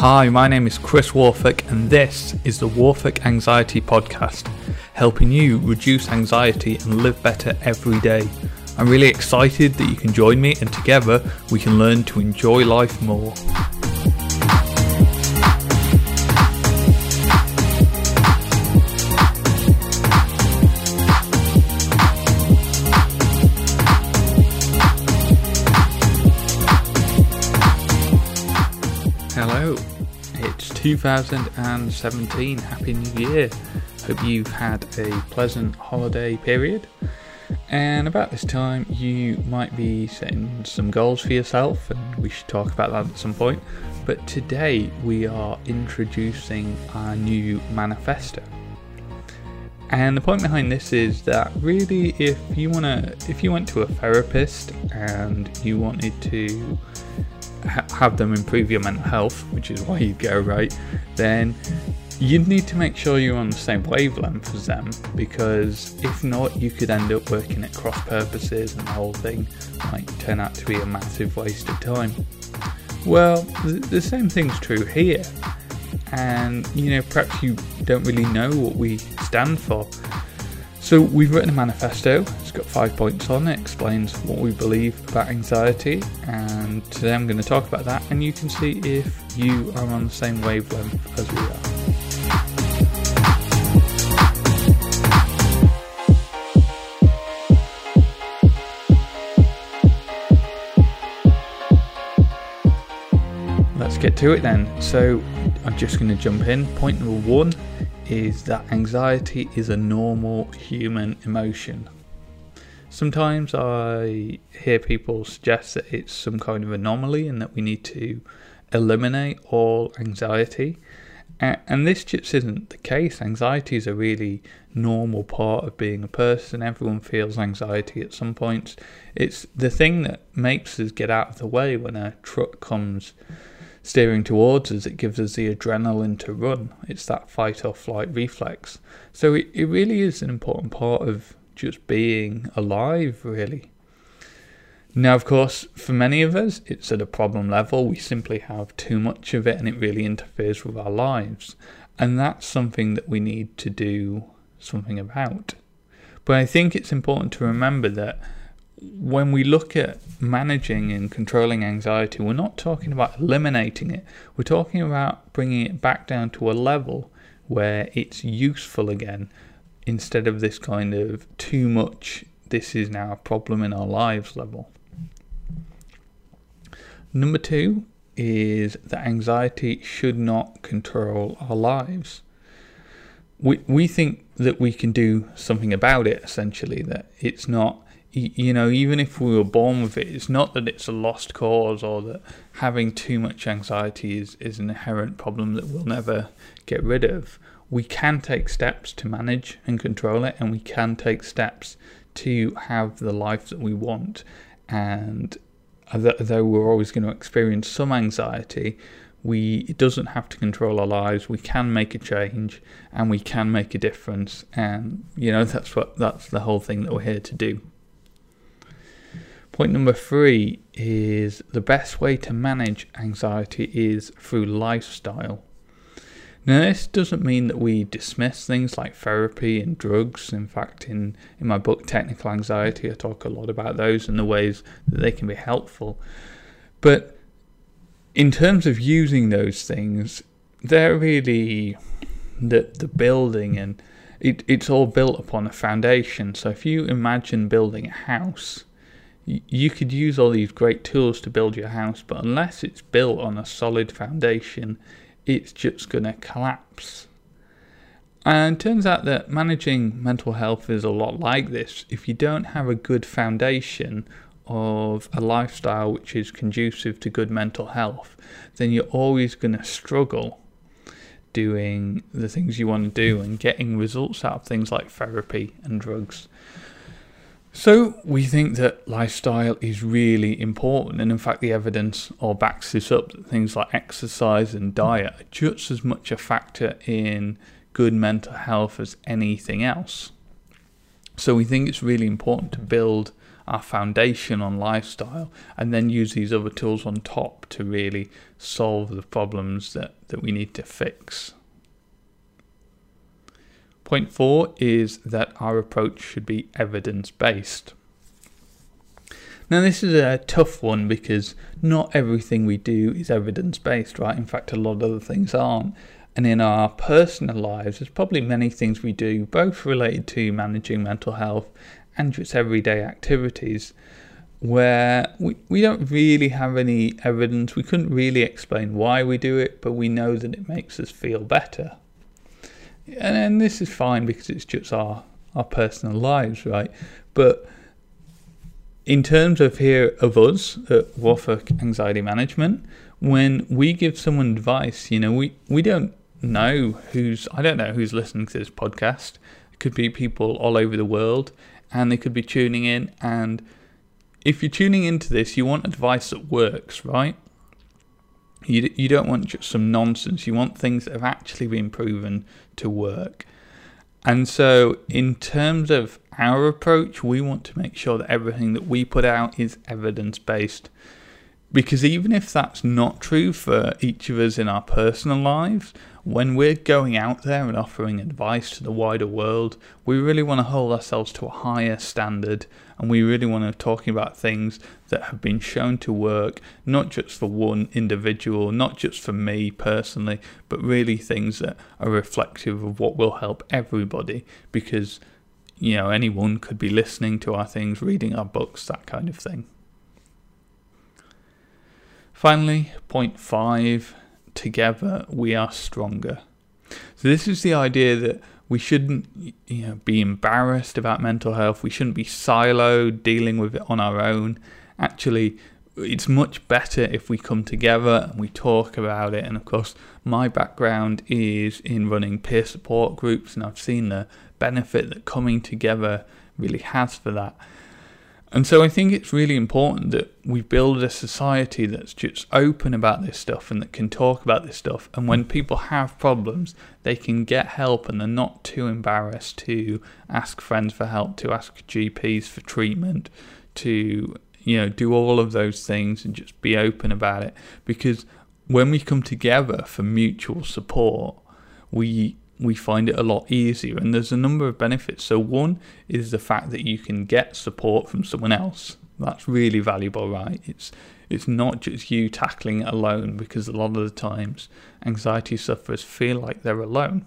Hi, my name is Chris Worfolk, and this is the Worfolk Anxiety Podcast, helping you reduce anxiety and live better every day. I'm really excited that you can join me, and together we can learn to enjoy life more. 2017. Happy New Year. Hope you've had a pleasant holiday period. And about this time, you might be setting some goals for yourself, and we should talk about that at some point. But today, we are introducing our new manifesto. And the point behind this is that really, if you wanna, if you went to a therapist and you wanted to ha- have them improve your mental health, which is why you go, right? Then you'd need to make sure you're on the same wavelength as them because if not, you could end up working at cross purposes and the whole thing might turn out to be a massive waste of time. Well, th- the same thing's true here. And you know, perhaps you don't really know what we stand for. So we've written a manifesto. It's got five points on it. Explains what we believe about anxiety, and today I'm going to talk about that. And you can see if you are on the same wavelength as we are. Let's get to it then. So I'm just going to jump in. Point number one is that anxiety is a normal human emotion. Sometimes I hear people suggest that it's some kind of anomaly and that we need to eliminate all anxiety. And this just isn't the case. Anxiety is a really normal part of being a person. Everyone feels anxiety at some points. It's the thing that makes us get out of the way when a truck comes steering towards us, it gives us the adrenaline to run. It's that fight or flight reflex. So it, it really is an important part of just being alive, really. Now, of course, for many of us, it's at a problem level. We simply have too much of it and it really interferes with our lives. And that's something that we need to do something about. But I think it's important to remember that when we look at managing and controlling anxiety, we're not talking about eliminating it. We're talking about bringing it back down to a level where it's useful again instead of this kind of too much, this is now a problem in our lives level. Number two is that anxiety should not control our lives. We, we think that we can do something about it essentially, that it's not you know, even if we were born with it, it's not that it's a lost cause or that having too much anxiety is, is an inherent problem that we'll never get rid of. We can take steps to manage and control it, and we can take steps to have the life that we want. And although we're always going to experience some anxiety, we it doesn't have to control our lives. We can make a change, and we can make a difference. And you know, that's what that's the whole thing that we're here to do. Point number three is the best way to manage anxiety is through lifestyle. Now, this doesn't mean that we dismiss things like therapy and drugs. In fact, in, in my book, Tackling Anxiety, I talk a lot about those and the ways that they can be helpful. But in terms of using those things, they're really the, the building and it, it's all built upon a foundation. So if you imagine building a house, you could use all these great tools to build your house, but unless it's built on a solid foundation, it's just going to collapse. And it turns out that managing mental health is a lot like this. If you don't have a good foundation of a lifestyle which is conducive to good mental health, then you're always going to struggle doing the things you want to do and getting results out of things like therapy and drugs. So we think that lifestyle is really important, and in fact, the evidence all backs this up. That things like exercise and diet are just as much a factor in good mental health as anything else. So we think it's really important to build our foundation on lifestyle, and then use these other tools on top to really solve the problems that, that we need to fix. Point four is that our approach should be evidence based. Now, this is a tough one because not everything we do is evidence based, right? In fact, a lot of other things aren't. And in our personal lives, there's probably many things we do, both related to managing mental health and just everyday activities, where we, we don't really have any evidence. We couldn't really explain why we do it, but we know that it makes us feel better. And, and this is fine because it's just our, our personal lives, right? But in terms of here of us at Worfolk Anxiety Management, when we give someone advice, you know, we, we don't know who's I don't know who's listening to this podcast. It could be people all over the world, and they could be tuning in. And if you're tuning into this, you want advice that works, right? You you don't want just some nonsense. You want things that have actually been proven to work. And so, in terms of our approach, we want to make sure that everything that we put out is evidence based. Because even if that's not true for each of us in our personal lives, when we're going out there and offering advice to the wider world, we really want to hold ourselves to a higher standard and we really want to be talking about things that have been shown to work, not just for one individual, not just for me personally, but really things that are reflective of what will help everybody because you know anyone could be listening to our things, reading our books, that kind of thing. Finally, point five together we are stronger. So this is the idea that we shouldn't you know be embarrassed about mental health. We shouldn't be siloed dealing with it on our own. Actually, it's much better if we come together and we talk about it. And of course, my background is in running peer support groups, and I've seen the benefit that coming together really has for that. And so I think it's really important that we build a society that's just open about this stuff and that can talk about this stuff. And when people have problems, they can get help and they're not too embarrassed to ask friends for help, to ask GPs for treatment, to you know do all of those things and just be open about it. Because when we come together for mutual support, we we find it a lot easier. And there's a number of benefits. So, one is the fact that you can get support from someone else. That's really valuable, right? It's it's not just you tackling it alone because a lot of the times anxiety sufferers feel like they're alone.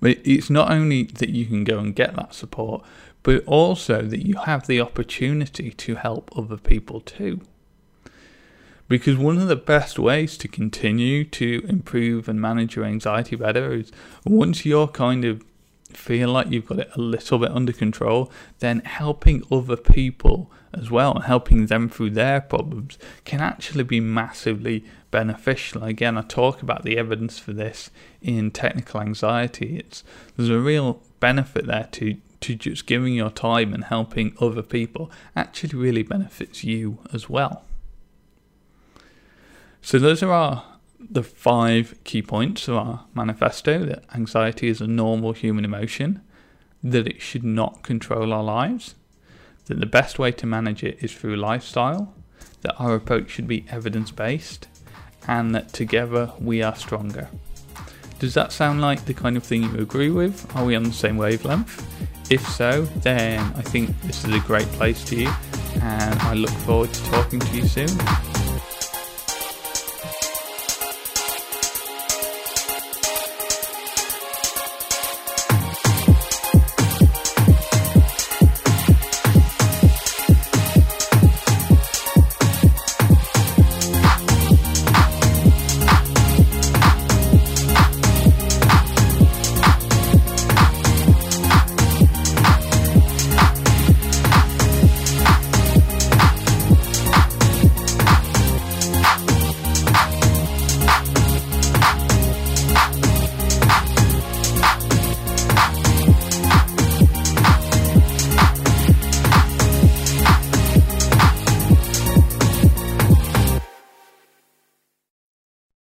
But it's not only that you can go and get that support, but also that you have the opportunity to help other people too. Because one of the best ways to continue to improve and manage your anxiety better is once you're kind of feel like you've got it a little bit under control, then helping other people as well and helping them through their problems can actually be massively beneficial. Again, I talk about the evidence for this in Tackling Anxiety. It's there's a real benefit there to to just giving your time and helping other people actually really benefits you as well. So those are our the five key points of our manifesto that anxiety is a normal human emotion, that it should not control our lives, that the best way to manage it is through lifestyle, that our approach should be evidence based, and that together we are stronger. Does that sound like the kind of thing you agree with? Are we on the same wavelength? If so, then I think this is a great place for you, and I look forward to talking to you soon.